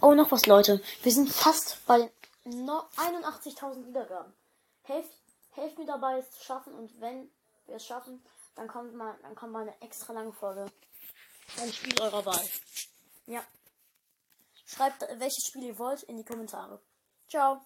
Oh, noch was, Leute. Wir sind fast bei 81.000 Wiedergaben. Helft, helft mir dabei, es zu schaffen. Und wenn wir es schaffen, dann kommt mal, dann kommt mal eine extra lange Folge. Ein Spiel eurer Wahl. Ja. Schreibt, welches Spiel ihr wollt, in die Kommentare. Ciao.